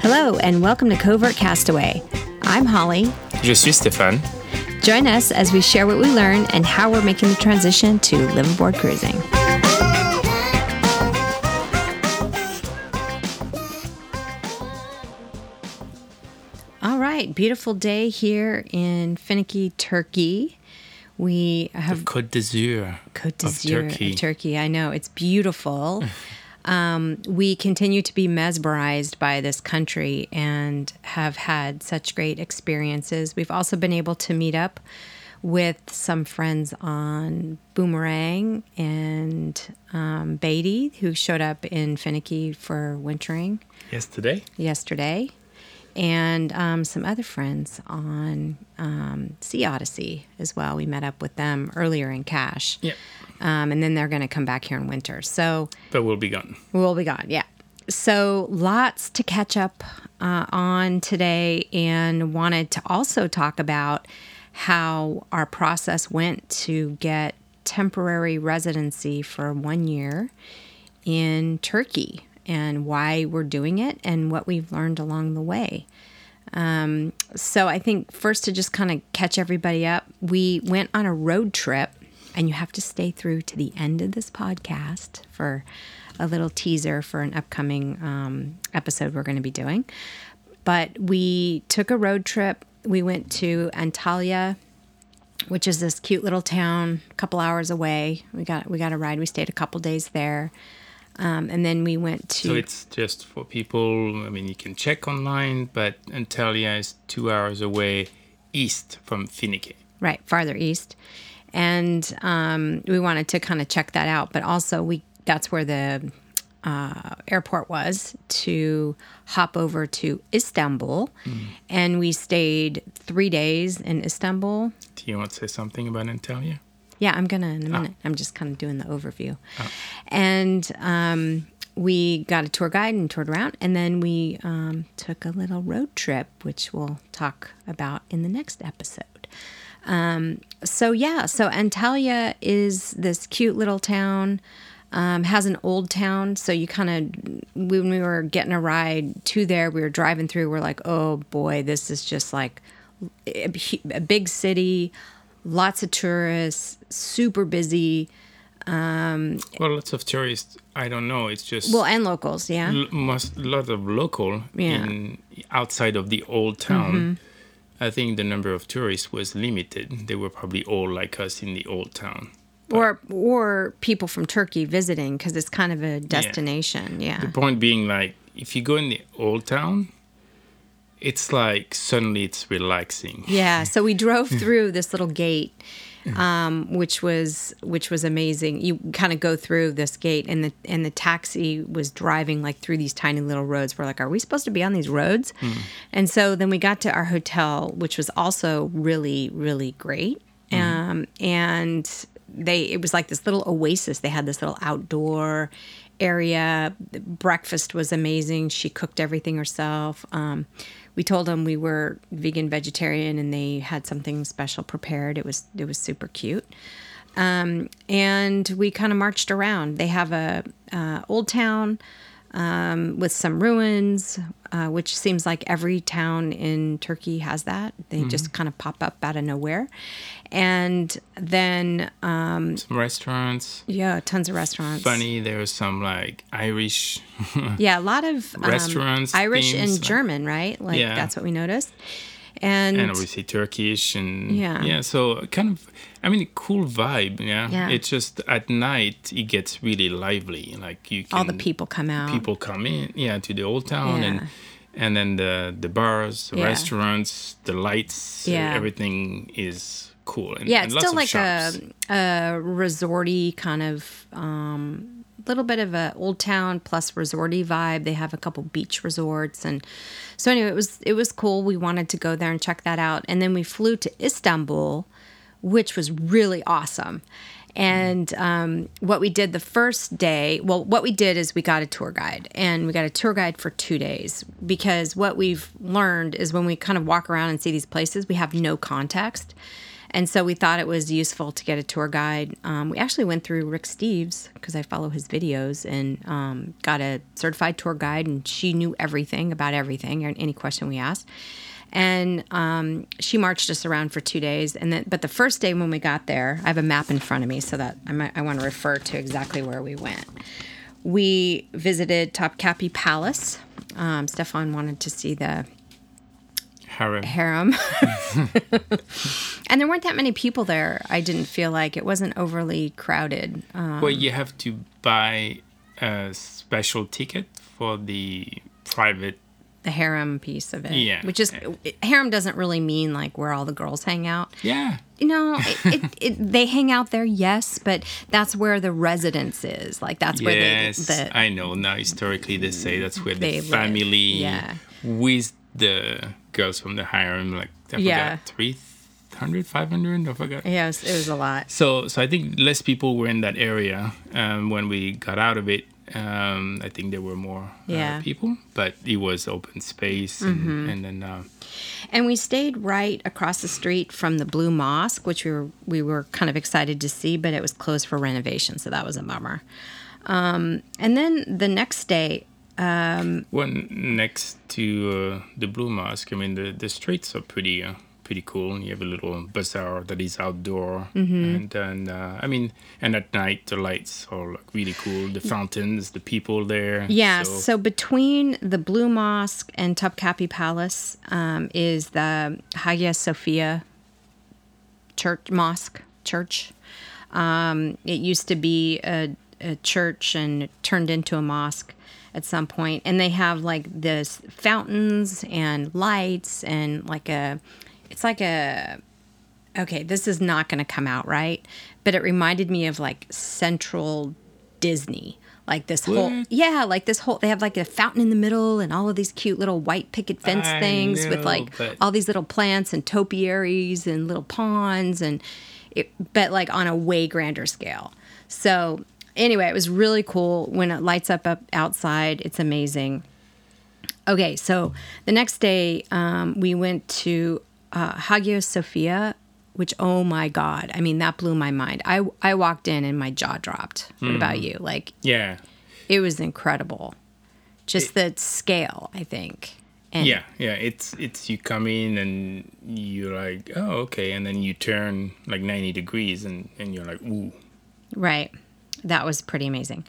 Hello, and welcome to Covert Castaway. I'm Holly. Je suis Stéphane. Join us as we share what we learn and how we're making the transition to live aboard cruising. All right, beautiful day here in Finike Turkey. We have the Côte d'Azur. Côte of d'Azur Turkey. of Turkey. I know it's beautiful. um, we continue to be mesmerized by this country and have had such great experiences. We've also been able to meet up with some friends on Boomerang and um, Beatty, who showed up in Finike for wintering Yesterday. yesterday, and um, some other friends on um, Sea Odyssey as well. We met up with them earlier in Kaş. Yeah. Um, and then they're going to come back here in winter. So But we'll be gone. we'll be gone. Yeah. So lots to catch up uh, on today, and wanted to also talk about how our process went to get temporary residency for one year in Turkey and why we're doing it and what we've learned along the way. Um, so I think first to just kind of catch everybody up, we went on a road trip, and you have to stay through to the end of this podcast for a little teaser for an upcoming um, episode we're going to be doing. But we took a road trip. We went to Antalya, which is this cute little town, a couple hours away. We got we got a ride. We stayed a couple days there, um, and then we went to. So it's just for people. I mean, you can check online, but Antalya is two hours away east from Finike. right farther east and um, we wanted to kind of check that out but also we that's where the uh, airport was to hop over to istanbul and we stayed three days in istanbul Do you want to say something about Antalya? yeah, I'm gonna in a minute. I'm just kind of doing the overview. And um, we got a tour guide and toured around, and then we um, took a little road trip, which we'll talk about in the next episode. Um, so yeah, so Antalya is this cute little town. Um, has an old town, so you kind of when we were getting a ride to there, we were driving through. We're like, oh boy, this is just like a, a big city, lots of tourists, super busy. Um, Well, lots of tourists. I don't know. It's just Well, and locals, yeah. l- most a lot of local Yeah. in outside of the old town. I think the number of tourists was limited. They were probably all like us in the old town. Or or people from Turkey visiting because it's kind of a destination, yeah. The point being, like, if you go in the old town, it's like suddenly it's relaxing. Yeah, so we drove through this little gate, um, which was which was amazing. You kind of go through this gate, and the and the taxi was driving like through these tiny little roads. We're like, are we supposed to be on these roads? And so then we got to our hotel, which was also really really great. Um, and they it was like this little oasis. They had this little outdoor area. Breakfast was amazing. She cooked everything herself. Um, we told them we were vegan vegetarian, and they had something special prepared. It was it was super cute. Um, and we kind of marched around. They have a uh, old town um, with some ruins, uh, which seems like every town in Turkey has that. They just kind of pop up out of nowhere. And then, um, Some restaurants. yeah, tons of restaurants. Funny, there was some like Irish. Yeah, a lot of um, Restaurants, Irish and like- German, right? Like Yeah. that's what we noticed. And, and obviously Turkish and Yeah. yeah, so kind of I mean cool vibe, yeah. Yeah. It's just at night it gets really lively. Like you can all the people come out. people come in, yeah, to the old town Yeah. and and then the the bars, the Yeah. restaurants, the lights, Yeah. everything is cool. And, yeah, and it's lots still like shops. a, a resorty kind of um, little bit of a old town plus resorty vibe. They have a couple beach resorts, and so anyway, it was it was cool. We wanted to go there and check that out, and then we flew to Istanbul, which was really awesome. And um, what we did the first day, well, what we did is we got a tour guide, and we got a tour guide for two days because what we've learned is when we kind of walk around and see these places, we have no context. And so we thought it was useful to get a tour guide. Um, we actually went through Rick Steves because I follow his videos and um, got a certified tour guide, and she knew everything about everything, or any question we asked. And um, she marched us around for two days. And then, but the first day when we got there, I have a map in front of me so that I, I want to refer to exactly where we went. We visited Topkapi Palace. Um, Stefan wanted to see the Harem. harem. and there weren't that many people there. I didn't feel like it wasn't overly crowded. Um, well, you have to buy a special ticket for the private. the harem piece of it. Yeah. Which is, harem doesn't really mean like where all the girls hang out. Yeah. You know, it, it, it, they hang out there, yes, but that's where the residence is. Like that's where yes, they, the, I know. Now, historically, they say that's where the live. family Yeah. with the girls from the harem, like, I Yeah. forgot, 300, 500, I forgot. yeah, it was, it was a lot. So, so I think less people were in that area um, when we got out of it. Um, I think there were more Yeah. uh, people, but it was open space, and, Mm-hmm. and then uh, And we stayed right across the street from the Blue Mosque, which we were we were kind of excited to see, but it was closed for renovation, so that was a bummer. Um, and then the next day, one next to uh, the Blue Mosque. I mean, the, the streets are pretty uh, pretty cool. You have a little bazaar that is outdoor, Mm-hmm. and then uh, I mean, and at night the lights are like really cool. The fountains, the people there. yeah. So, So, between the Blue Mosque and Topkapi Palace um, is the Hagia Sophia Church Mosque Church. Um, it used to be a, a church and it turned into a mosque at some point, and they have like this fountains and lights and like a, it's like a okay, this is not going to come out right, but it reminded me of like Central Disney. Like this whole, yeah, like this whole, they have like a fountain in the middle and all of these cute little white picket fence I things with like but- all these little plants and topiaries and little ponds and it, but like on a way grander scale. So anyway, it was really cool when it lights up, up outside. It's amazing. Okay, so the next day um, we went to uh, Hagia Sophia, which oh my god, I mean that blew my mind. I I walked in and my jaw dropped. What about you? Like yeah, it was incredible, just the scale. I think. And yeah, yeah. It's it's you come in and you're like, oh okay, and then you turn like ninety degrees, and and you're like, ooh. Right. That was pretty amazing.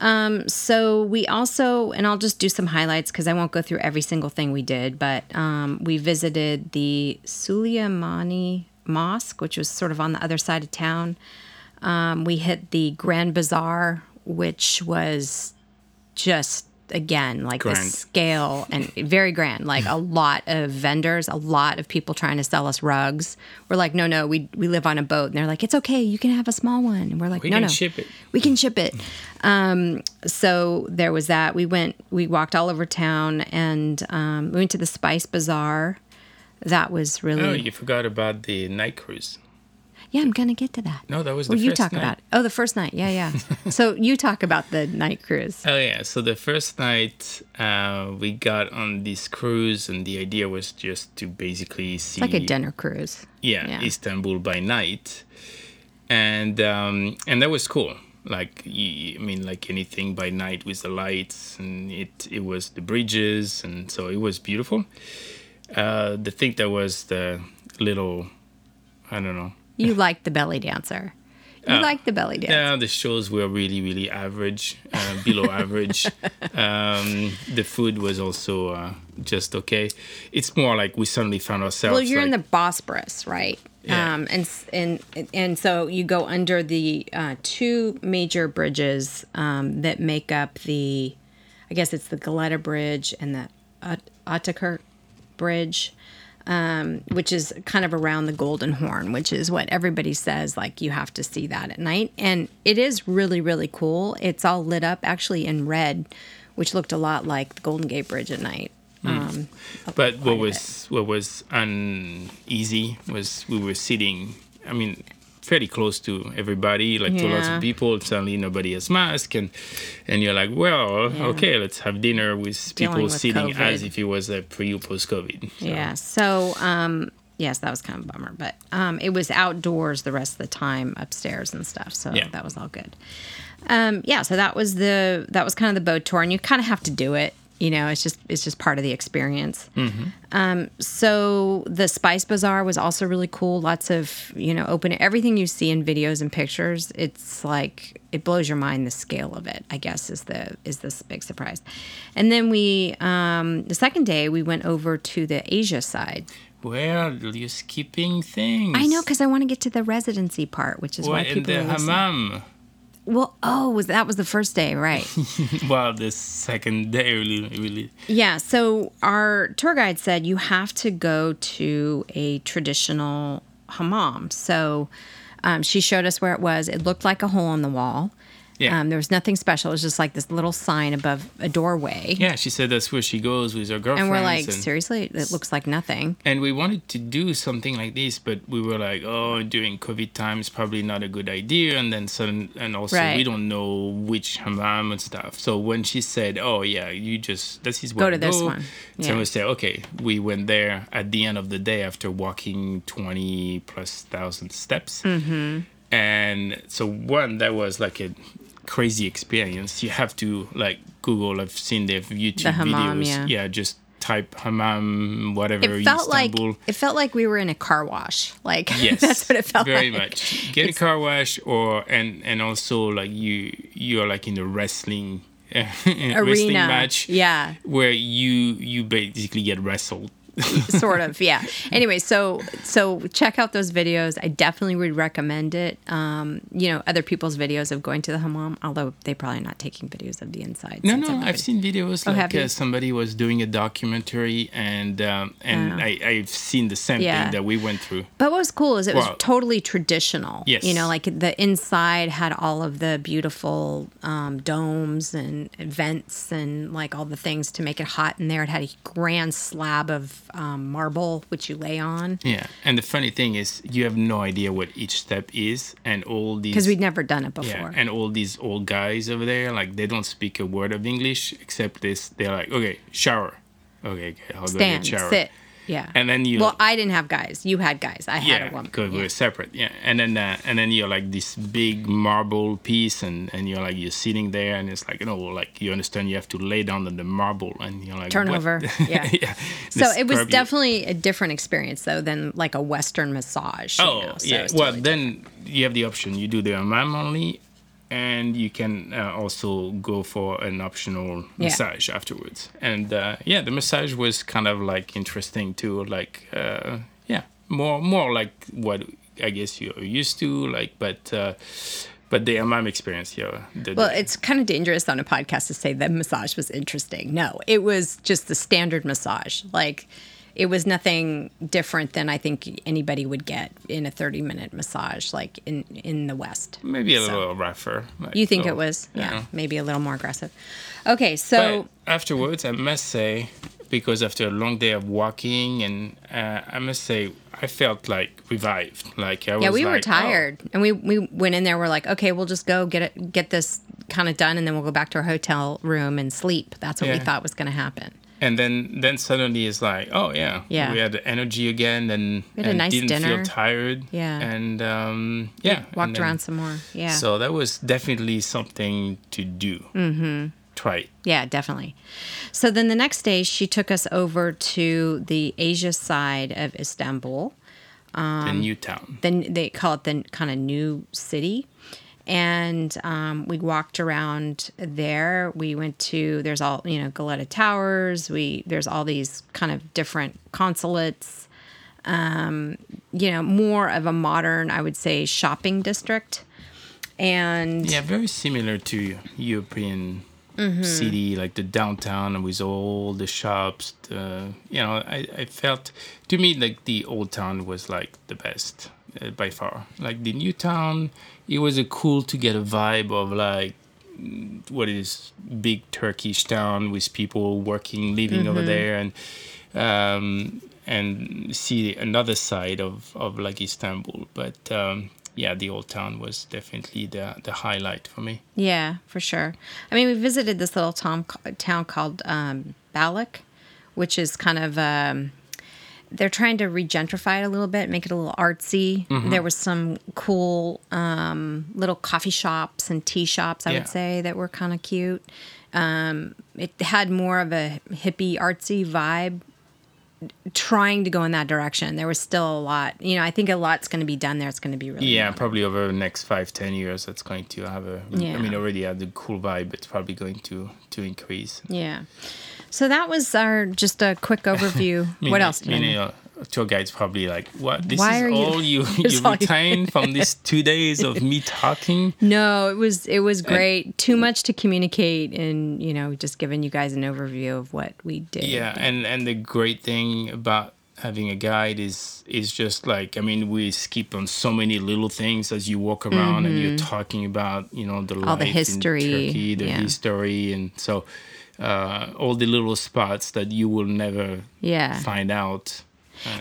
Um, so we also, and I'll just do some highlights because I won't go through every single thing we did, but um, we visited the Suleimani Mosque, which was sort of on the other side of town. Um, we hit the Grand Bazaar, which was just again like the scale and very grand like a lot of vendors a lot of people trying to sell us rugs. We're like no no we we live on a boat. And they're like it's okay you can have a small one. And we're like We no can no ship it. we can ship it. Um, so there was that. We went we walked all over town and um, we went to the spice bazaar. That was really Oh, you forgot about the night cruise. Yeah i'm gonna get to that No, that was well, you talk night. about it. oh the first night yeah yeah so you talk about the night cruise Oh yeah, so the first night uh, we got on this cruise, and the idea was just to basically see it's like a dinner cruise yeah, Yeah. Istanbul by night, and um, and that was cool. Like I mean, like anything by night with the lights, and it it was the bridges, and so it was beautiful. Uh, the thing that was the little, I don't know. You liked the belly dancer. You liked the belly dancer. Yeah, the shows were really, really average, uh, below average. Um, the food was also uh, just okay. It's more like we suddenly found ourselves. Well, you're in the Bosporus, right? Yeah. Um, and and and so you go under the uh, two major bridges um, that make up the, I guess it's the Galata Bridge and the At- Bridge, um, which is kind of around the Golden Horn, which is what everybody says like you have to see that at night, and it is really really cool. It's all lit up actually in red, which looked a lot like the Golden Gate Bridge at night. Um, But what was what was uneasy was we were sitting. I mean, fairly close to everybody, like to lots of people. Suddenly, nobody has mask, and and you're like, well, Yeah. okay, let's have dinner with people with sitting as if it was a pre or post COVID. So, Yeah. So, um, yes, that was kind of a bummer. But um, it was outdoors the rest of the time, upstairs and stuff. So Yeah. that was all good. Um, yeah, so that was the that was kind of the boat tour, and you kind of have to do it. You know, it's just it's just part of the experience. Um, so the Spice Bazaar was also really cool. Lots of you know open everything you see in videos and pictures. It's like it blows your mind the scale of it. I guess is the is this big surprise. And then we um, the second day we went over to the Asia side. Well, you're skipping things. I know because I want to get to the residency part, which is Well, why people the are listening. hammam. Well, oh, was that was the first day, right? well, the second day really, really. Yeah, so our tour guide said you have to go to a traditional hammam. So um, she showed us where it was. It looked like a hole in the wall. Yeah. Um, there was nothing special. It was just like this little sign above a doorway. Yeah, she said that's where she goes with her girlfriends. and we're like, and, seriously, it looks like nothing. and we wanted to do something like this, but we were like, oh, during COVID times, probably not a good idea. And then sudden, and also Right. we don't know which hammam and stuff. So when she said, oh yeah, you just this is where Go to this go," one. So Yeah. we said, okay, we went there at the end of the day after walking twenty plus thousand steps. Mm-hmm. And so one that was like a crazy experience. You have to like Google. I've seen their YouTube The hammam, videos. yeah. just type hammam whatever It felt like it felt like we were in a car wash. Like Yes, that's what it felt like. very like. much. Get a car wash, or and and also like you you're like in a wrestling wrestling match, Yeah. where you you basically get wrestled. sort of yeah anyway so so check out those videos i definitely would recommend it um you know other people's videos of going to the hammam although they probably not taking videos of the inside No, no, everybody- I've seen videos Oh, like uh, somebody was doing a documentary, and um, and. I, I've seen the same Yeah. thing that we went through. but what was cool is it was totally traditional Yes. you know like the inside had all of the beautiful um, domes and vents and like all the things to make it hot in there it had a grand slab of um, marble which you lay on Yeah, and the funny thing is, you have no idea what each step is, and all these because we'd never done it before Yeah, and all these old guys over there, like they don't speak a word of English except this. They're like, okay, shower. Okay, okay I'll go get shower. sit yeah And then you. Well, I didn't have guys. You had guys. I had yeah, a woman. because Yeah. we're separate. Yeah, and then uh, and then you're like this big marble piece, and and you're like you're sitting there, and it's like you know, like you understand you have to lay down on the marble, and you're like Turn what? over. Yeah. yeah. So it was you. definitely a different experience though than like a Western massage. you Oh know, so yeah. Well, totally then you have the option. You do the hammam only, and you can uh, also go for an optional Yeah. massage afterwards. And uh, yeah, the massage was kind of like interesting too. Like uh, yeah, more more like what I guess you're used to. Like, but uh, but the hammam experience, yeah. The, Well, it's kind of dangerous on a podcast to say the massage was interesting. No, it was just the standard massage. Like it was nothing different than I think anybody would get in a 30 minute massage, like in, in the West. maybe a so- little rougher. Like, You think oh, it was? Yeah, yeah. maybe a little more aggressive. Okay, so But afterwards, I must say, because after a long day of walking, and uh, I must say, I felt like revived. Like I was yeah, we were like, oh. tired, and we we went in there. We're like, okay, we'll just go get it, get this kind of done, and then we'll go back to our hotel room and sleep. That's what we thought was going to happen. And then, then suddenly it's like, oh yeah, Yeah. we had the energy again, and, We had a nice didn't dinner. feel tired. Yeah. and um, yeah, and Walked then- around some more. Yeah. So that was definitely something to do. Mm-hmm. Try it. Yeah, definitely. So then the next day, she took us over to the Asia side of Istanbul. the new town. Then they call it the kind of new city. And um, we walked around there. We went to there's all you know Galata Towers. We there's all these kind of different consulates. Um, you know, more of a modern, I would say, shopping district. And Yeah, very similar to European Mm-hmm. city, like the downtown with all the shops. The, you know, I, I felt to me like the old town was like the best uh, by far. Like the new town, it was a cool to get a vibe of like what is big Turkish town with people working, living over Mm-hmm. there, and um, and see another side of, of like Istanbul. But um, yeah, the old town was definitely the the highlight for me. Yeah, for sure. I mean, we visited this little tom, town called um, Balat, which is kind of um, they're trying to regentrify it a little bit, make it a little artsy. Mm-hmm. There was some cool um, little coffee shops and tea shops, I Yeah. would say, that were kind of cute. Um, it had more of a hippie, artsy vibe. Trying to go in that direction, there was still a lot. You know, I think a lot's going to be done there. It's going to be really Yeah, modern. probably over the next five, ten years, that's going to have a. I Yeah. I mean, already had the cool vibe. It's probably going to to increase. Yeah. So that was our just a quick overview. I mean, what else? did I know? uh, tour guides probably like, what? This Why is all you you you- retained from these two days of me talking. No, it was it was great. Too much to communicate, and you know, just giving you guys an overview of what we did. Yeah, and and the great thing about having a guide is is just like I mean we skip on so many little things as you walk around and you're talking about you know the Mm-hmm. All the history, Turkey, the yeah. history, and so uh, all the little spots that you will never Yeah. find out.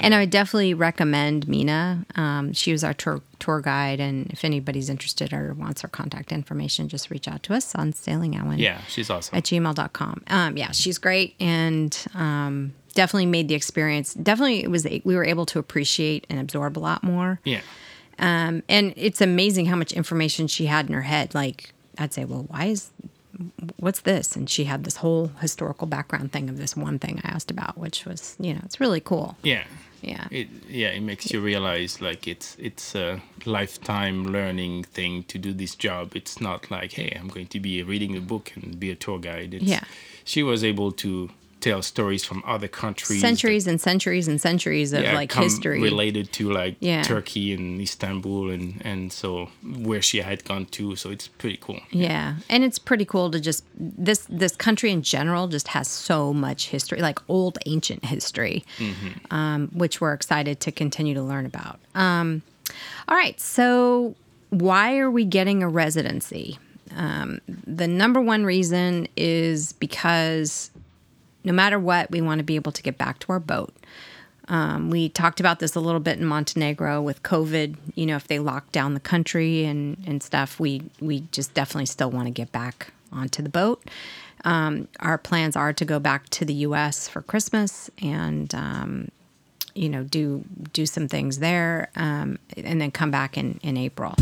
And I would definitely recommend Mina. Um, she was our tour, tour guide, and if anybody's interested or wants her contact information, just reach out to us on Sailing Yeah, she's awesome. at gmail.com. Um, yeah, she's great and um, definitely made the experience. Definitely, it was we were able to appreciate and absorb a lot more. yeah, Um, and it's amazing how much information she had in her head. Like I'd say, well, why is what's this? And she had this whole historical background thing of this one thing I asked about, which was you know it's really cool. yeah. Yeah. It yeah, it makes you realize like it's it's a lifetime learning thing to do this job. It's not like hey, I'm going to be reading a book and be a tour guide. It's, Yeah. she was able to tell stories from other countries, that- centuries and centuries and centuries of yeah, like history. related to like Yeah. Turkey and Istanbul and and so where she had gone to. So it's pretty cool. Yeah, and it's pretty cool to just this this country in general just has so much history, like old ancient history, um, which we're excited to continue to learn about. Um, all right, so why are we getting a residency? Um, the number one reason is because no matter what, we want to be able to get back to our boat. Um, we talked about this a little bit in Montenegro with COVID. You know, if they lock down the country and, and stuff, we we just definitely still want to get back onto the boat. Um, our plans are to go back to the U.S. for Christmas and um, you know do do some things there, um, and then come back in in April.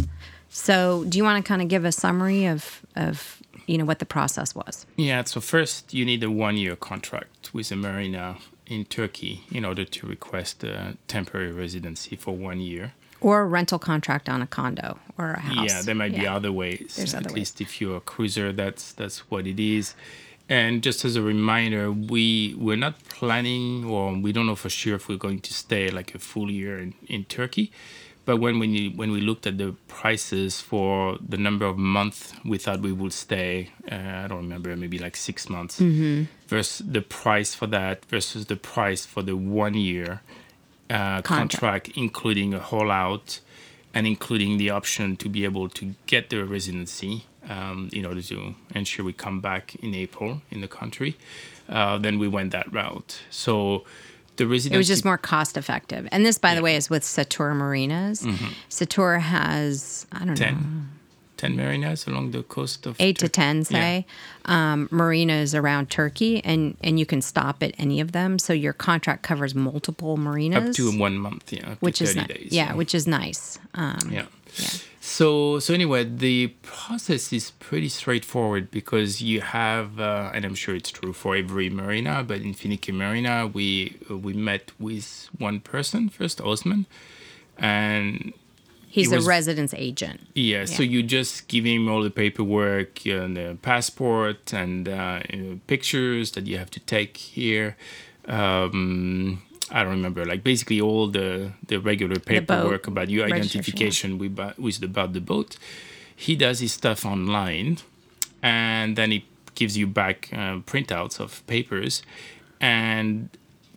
So, do you want to kind of give a summary of of you know what the process was? Yeah, so first you need a one year contract with a marina in Turkey in order to request a temporary residency for one year. Or a rental contract on a condo or a house. Yeah, there might be other ways. There's At other ways. least if you're a cruiser, that's that's what it is. And just as a reminder, we we're not planning, or we don't know for sure if we're going to stay like a full year in, in Turkey. But when when, you, when we looked at the prices for the number of months we thought we would stay, uh, I don't remember, maybe like six months, Mm-hmm. versus the price for that versus the price for the one year uh, Contract. contract, including a whole out and including the option to be able to get the residency um, in order to ensure we come back in April in the country. Uh, then we went that route. So the residency. It was just more cost effective. And this, by the way, is with Satura Marinas. Mm-hmm. Satura has, I don't know, 10, 10 marinas along the coast of eight to 10, say, um, marinas around Turkey, and, and you can stop at any of them. So your contract covers multiple marinas. Up to one month, yeah. Up which to is 30 ni- days. yeah, which is nice. Um, yeah. yeah. So so anyway, the process is pretty straightforward because you have, uh, and I'm sure it's true for every marina, but in Finike Marina, we we met with one person first, Osman, and He's It a residence agent. yeah, so you just give him all the paperwork, uh, the passport, and uh, you know, pictures that you have to take here. Um, I don't remember, like basically all the the regular paperwork about your identification with with about the boat. He does his stuff online, and then he gives you back uh, printouts of papers, and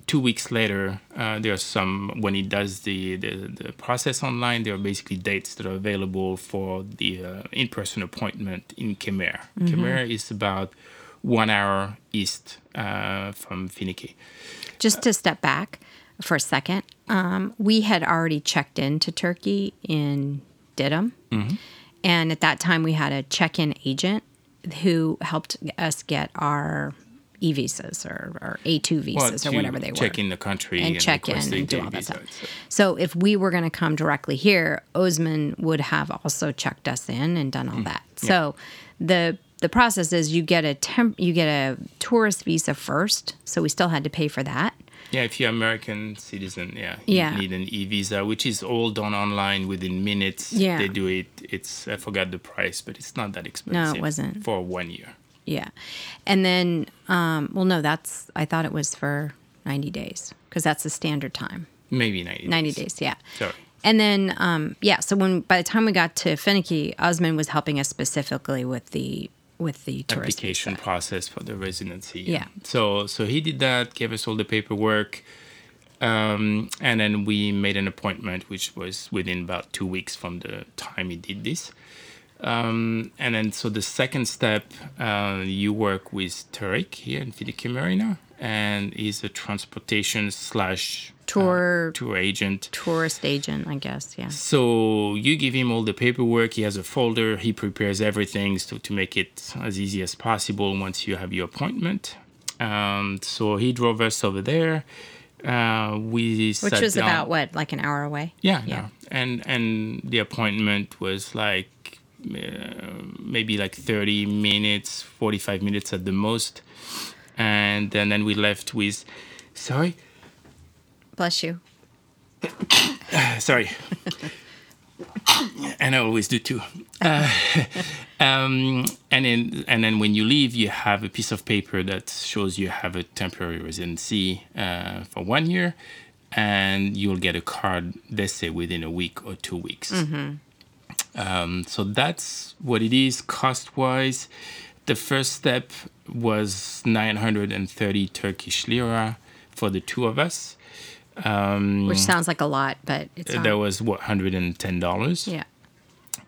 two weeks later, uh, there are some when he does the, the, the process online. There are basically dates that are available for the uh, in-person appointment in Kemer. Kemer is about one hour east uh, from Finike. Just to step back for a second, um, we had already checked into Turkey in Didim. And at that time, we had a check in agent who helped us get our e visas or, or A2 visas or whatever they were. check in the country and check in and do all that stuff. so- So if we were going to come directly here, Osman would have also checked us in and done all Mm. that. So the the process is you get a temp, you get a tourist visa first. So we still had to pay for that. Yeah, if you're American citizen, yeah, you Yeah. need an e visa, which is all done online within minutes. Yeah. they do it. It's I forgot the price, but it's not that expensive. No, it wasn't. for one year. Yeah, and then um, well, no, that's I thought it was for ninety days because that's the standard time. Maybe ninety. 90 days, yeah. Sorry. And then, um, yeah. So when by the time we got to Finike, Osman was helping us specifically with the with the tourist application visa. process for the residency. Yeah. So so he did that, gave us all the paperwork, um, and then we made an appointment, which was within about two weeks from the time he did this. Um, and then so the second step, uh, you work with Tarek here in Finike Marina, and he's a transportation slash Tour- uh, tour agent. tourist agent, I guess. Yeah. So you give him all the paperwork. He has a folder. He prepares everything so to make it as easy as possible once you have your appointment. Um, so he drove us over there. Uh, we Which was down- about what, like an hour away? yeah, yeah. And and the appointment was like uh, maybe like thirty minutes, forty five minutes at the most. And then, then we left with, sorry, Bless you. sorry. and I always do too. Uh, um, and then, and then when you leave, you have a piece of paper that shows you have a temporary residency uh, for one year, and you'll get a card. They say within a week or two weeks. Um, so that's what it is cost wise. The first step was 930 Turkish lira for the two of us. Which sounds like a lot, but it's not. That was what $110. yeah.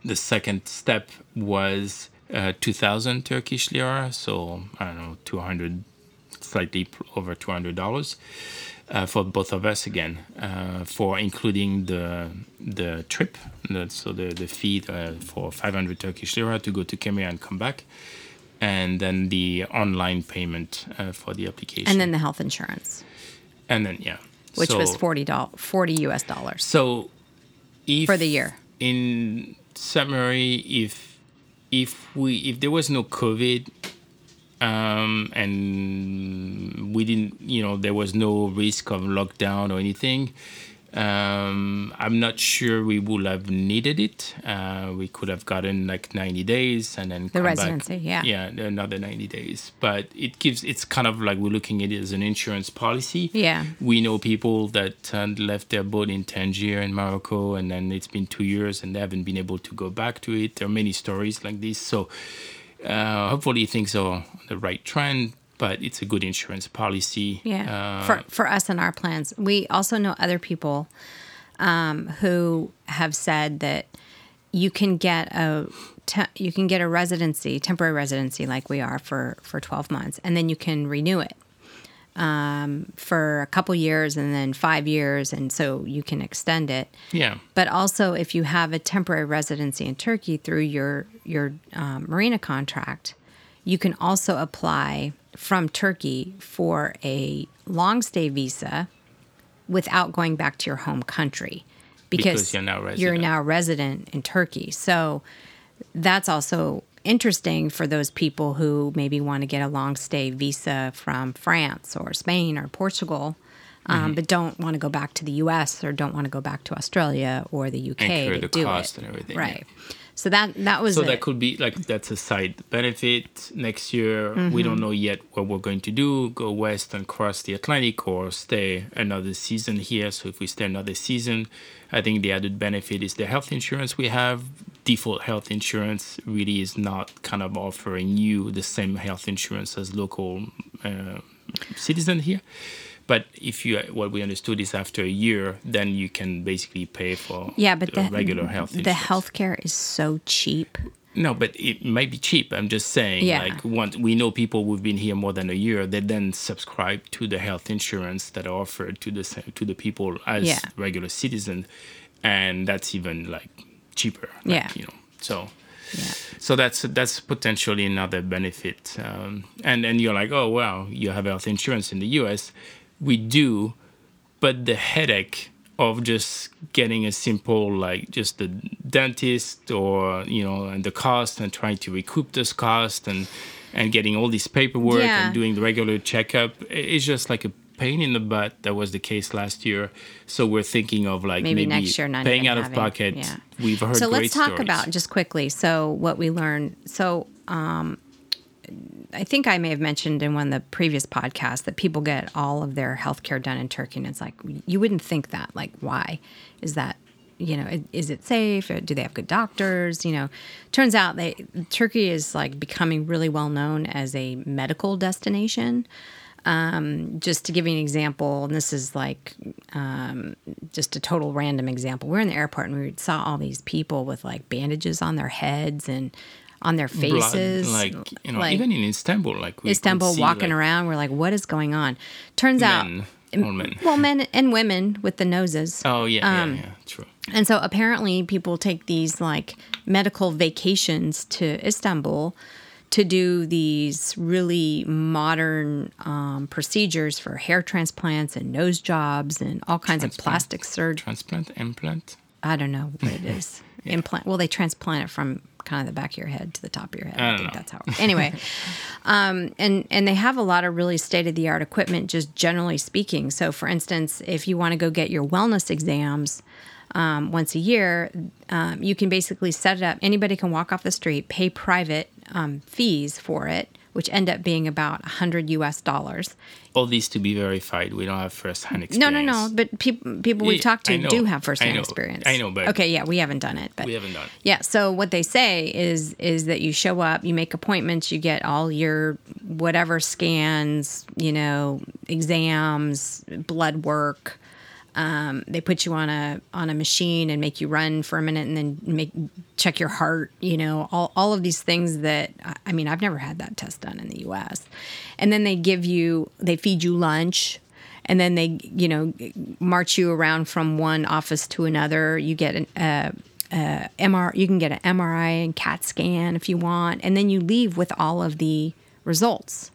The second step was uh, 2000 Turkish lira, so I don't know, 200, slightly over $200 uh, for both of us again, uh, for including the the trip, the, so the, the fee uh, for 500 Turkish lira to go to Kemer and come back, and then the online payment uh, for the application. And then the health insurance, and then yeah. which was 40 dollars, 40 US dollars So, if for the year. in summary, if if we if there was no COVID, um, and we didn't, you know, there was no risk of lockdown or anything. Um, I'm not sure we would have needed it. Uh, we could have gotten like 90 days and then The come back- residency, yeah. yeah, another 90 days. But it gives it's kind of like we're looking at it as an insurance policy. Yeah. We know people that uh, left their boat in Tangier in Morocco, and then it's been two years and they haven't been able to go back to it. There are many stories like this. So uh, hopefully things are on the right trend, but it's a good insurance policy. Yeah. Uh, for for us and our plans. We also know other people um, who have said that you can get a te- you can get a residency, temporary residency, like we are for for twelve months, and then you can renew it um, for a couple years and then five years, and so you can extend it. yeah. But also, if you have a temporary residency in Turkey through your your um, marina contract, you can also apply from Turkey for a long stay visa without going back to your home country Because you're now you're now resident in Turkey. So that's also interesting for those people who maybe want to get a long stay visa from France or Spain or Portugal. Um, Mm-hmm. But don't want to go back to the U.S. or don't want to go back to Australia or the UK Incur to the do cost it. and everything, right? So that that was So it. that could be like that's a side benefit next year. We Mm-hmm. don't know yet what we're going to do. Go west and cross the Atlantic, or stay another season here. So if we stay another season, I think the added benefit is the health insurance we have. Default health insurance really is not kind of offering you the same health insurance as local uh, citizen here. But if you, what we understood is after a year, then you can basically pay for yeah, but the the regular health the insurance. healthcare is so cheap. No, but it might be cheap. I'm just saying, Yeah. like, once we know people who've been here more than a year, they then subscribe to the health insurance that are offered to the to the people as Yeah. regular citizen, and that's even like cheaper. Like, Yeah. you know. So, Yeah. So that's that's potentially another benefit. Um, and then you're like, oh wow, you have health insurance in the U.S. We do, but the headache of just getting a simple like just the dentist or you know and the cost and trying to recoup this cost and and getting all this paperwork Yeah. and doing the regular checkup it's just like a pain in the butt that was the case last year so we're thinking of like maybe, maybe, next year not paying out of having- pocket Yeah. we've heard so let's talk stories. about just quickly. So what we learned. So um, I think I may have mentioned in one of the previous podcasts that people get all of their health care done in Turkey, and it's like you wouldn't think that. Like, why is that? You know, is it safe? Do they have good doctors? You know, turns out they Turkey is like becoming really well known as a medical destination. Um, just to give you an example, and this is like um, just a total random example. We're in the airport and we saw all these people with like bandages on their heads and on their Blood, faces. like you know like- even in istanbul like Istanbul see, walking like, around. We're like, what is going on? Turns out, men, all men. well, men and women with the noses. oh yeah um, yeah yeah true And so apparently, people take these like medical vacations to Istanbul to do these really modern um, procedures for hair transplants and nose jobs and all kinds of plastic surgery. transplant implant I don't know what it is. Implant. Well, they transplant it from kind of the back of your head to the top of your head. I, don't think know. that's how. Anyway, um, and and they have a lot of really state of the art equipment, just generally speaking. So, for instance, if you want to go get your wellness exams. Um, once a year, um, you can basically set it up. Anybody can walk off the street, pay private um, fees for it, which end up being about 100 US dollars. all these to be verified we don't have first-hand experience no, no. No. But people people we've talked to do have I firsthand know. experience. I know, but- okay, yeah, we haven't done it, but we haven't done yeah. So what they say is is that you show up, you make appointments, you get all your whatever scans, you know, exams, blood work. Um, they put you on a on a machine and make you run for a minute and then make check your heart. You know, all all of these things that I mean, I've never had that test done in the U.S. And then they give you, they feed you lunch and then they you know march you around from one office to another you get an uh, uh, MR you can get an MRI and CAT scan if you want and then you leave with all of the results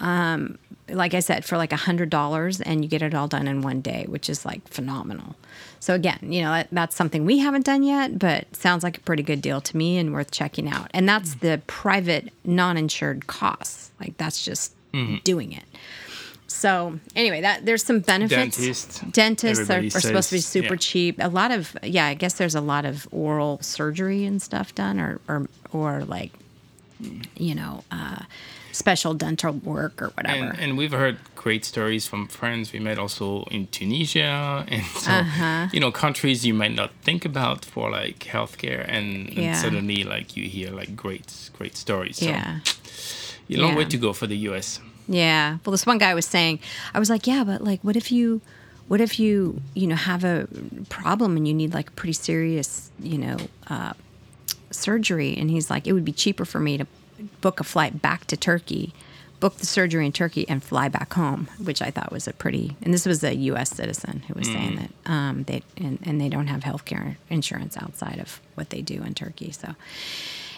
um, like I said for like a hundred dollars and you get it all done in one day which is like phenomenal so again you know that, that's something we haven't done yet but sounds like a pretty good deal to me and worth checking out and that's the private non-insured costs like that's just doing it so anyway, that there's some benefits. Dentist, Dentists are, are supposed to be super yeah. cheap. A lot of yeah, I guess there's a lot of oral surgery and stuff done, or or or like, you know, uh, special dental work or whatever. and, and we've heard great stories from friends we met also in Tunisia and so Uh-huh. you know countries you might not think about for like healthcare and, and suddenly like you hear like great great stories so yeah. you long way to go for the US Yeah. Well, this one guy was saying, I was like, yeah, but like, what if you, what if you, you know, have a problem and you need like pretty serious, you know, uh, surgery? And he's like, it would be cheaper for me to book a flight back to Turkey, book the surgery in Turkey, and fly back home, which I thought was a pretty. And this was a U.S. citizen who was saying that um, they and, and they don't have health care insurance outside of what they do in Turkey. So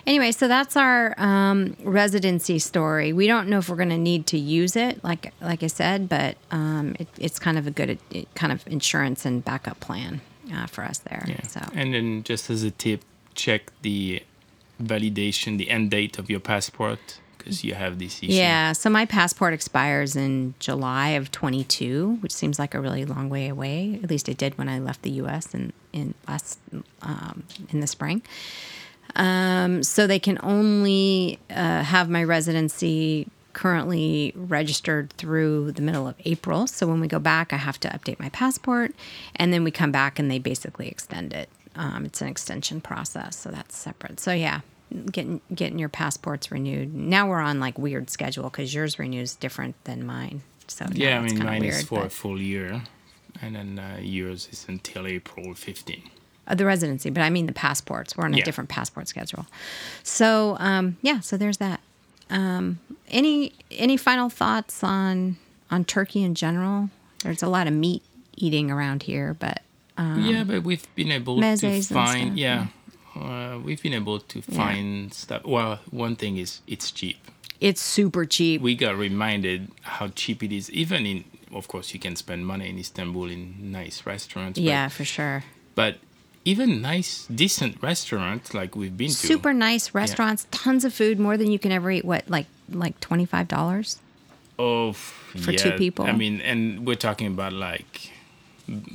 anyway, so that's our um, residency story. We don't know if we're going to need to use it, like like I said, but um, it, it's kind of a good it, kind of insurance and backup plan uh, for us there. yeah So and then just as a tip check the validation the end date of your passport because you have this issue yeah, so my passport expires in July of 22, which seems like a really long way away. At least it did when I left the U.S. in in last um, in the spring. Um, so they can only uh, have my residency currently registered through the middle of April. So when we go back, I have to update my passport, and then we come back and they basically extend it. Um, it's an extension process, so that's separate. So yeah, getting getting your passports renewed. Now we're on like weird schedule because yours renews different than mine. So yeah i mean mine weird, is for a full year and then uh, yours is until april 15 uh, the residency, but I mean the passports. We're on a Yeah. different passport schedule. So um, yeah, so there's that. Um, any any final thoughts on on turkey in general? There's a lot of meat eating around here, but yeah but we've been able to find stuff, yeah uh, we've been able to find stuff. Well, one thing is it's cheap. It's super cheap. We got reminded how cheap it is. Even in, of course, you can spend money in Istanbul in nice restaurants. but- yeah, for sure. But, even nice, decent restaurants like we've been to. Super nice restaurants, tons of food, more than you can ever eat. What, like like twenty five dollars? Oh, For yeah. two people? I mean, and we're talking about like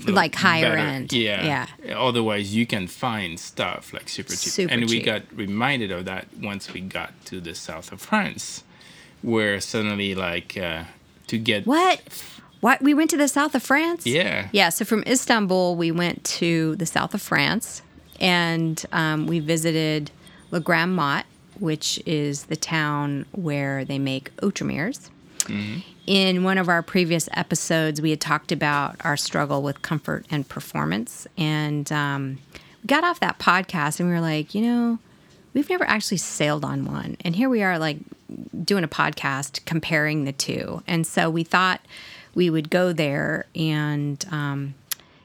Like higher better- end. Yeah. Yeah. Otherwise, you can find stuff like super cheap. Super and we cheap. got reminded of that once we got to the south of France, where suddenly like uh, to get What? What? We went to the south of France? Yeah. Yeah. So from Istanbul, we went to the south of France and um, we visited La Grande-Motte, which is the town where they make Outremer's. In one of our previous episodes, we had talked about our struggle with comfort and performance. And um, we got off that podcast and we were like, you know, we've never actually sailed on one. And here we are, like, doing a podcast comparing the two. And so we thought we would go there and um,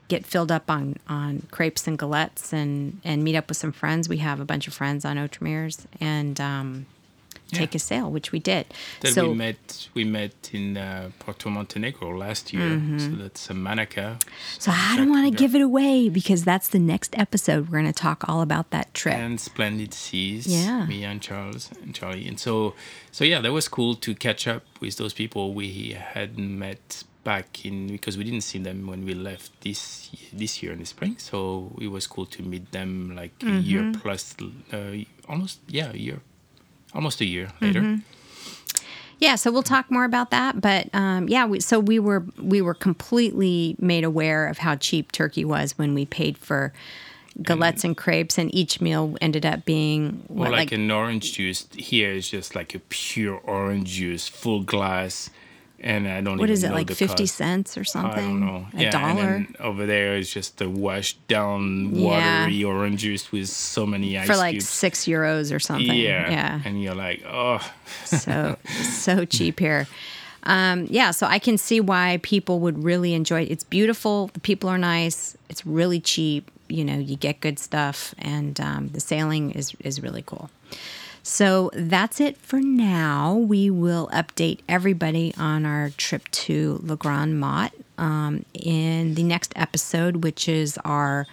get filled up on, on crepes and galettes and, and meet up with some friends. We have a bunch of friends on Outremer's and um, take a sail, which we did. that so we met we met in uh, Porto Montenegro last year. Mm-hmm. So that's uh, Manaka. So I don't want to give it away because that's the next episode. We're going to talk all about that trip. and splendid seas. Yeah. me and Charles and Charlie, and so so yeah, that was cool to catch up with those people we hadn't met back in because we didn't see them when we left this this year in the spring. So it was cool to meet them like a year Mm-hmm. plus, uh, almost yeah, a year, almost a year later. Mm-hmm. yeah, so we'll talk more about that. But um, yeah, we, so we were we were completely made aware of how cheap Turkey was when we paid for galettes and crepes, and each meal ended up being what, like, an orange juice. Here is just like a pure orange juice, full glass, and I don't what is it like fifty cost. cents or something? I don't know. A dollar. And then over there is just a washed down Yeah. watery orange juice with so many ice for like cubes. six euros or something. yeah. yeah. And you're like, oh, so so cheap here. Um, yeah, so I can see why people would really enjoy it. It's beautiful. The people are nice. It's really cheap. You know, you get good stuff, and um, the sailing is is really cool. So that's it for now. We will update everybody on our trip to La Grande-Motte um, in the next episode, which is our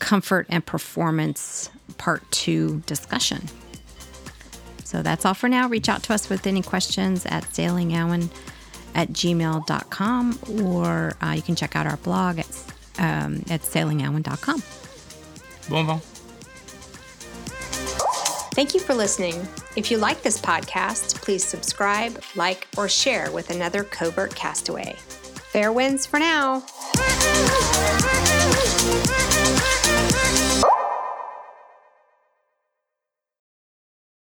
comfort and performance part two discussion. So that's all for now. Reach out to us with any questions at sailingowen at gmail.com or uh, you can check out our blog at, um, at sailingowen.com. bon vent. Thank you for listening. If you like this podcast, please subscribe, like, or share with another covert castaway. Fair winds for now.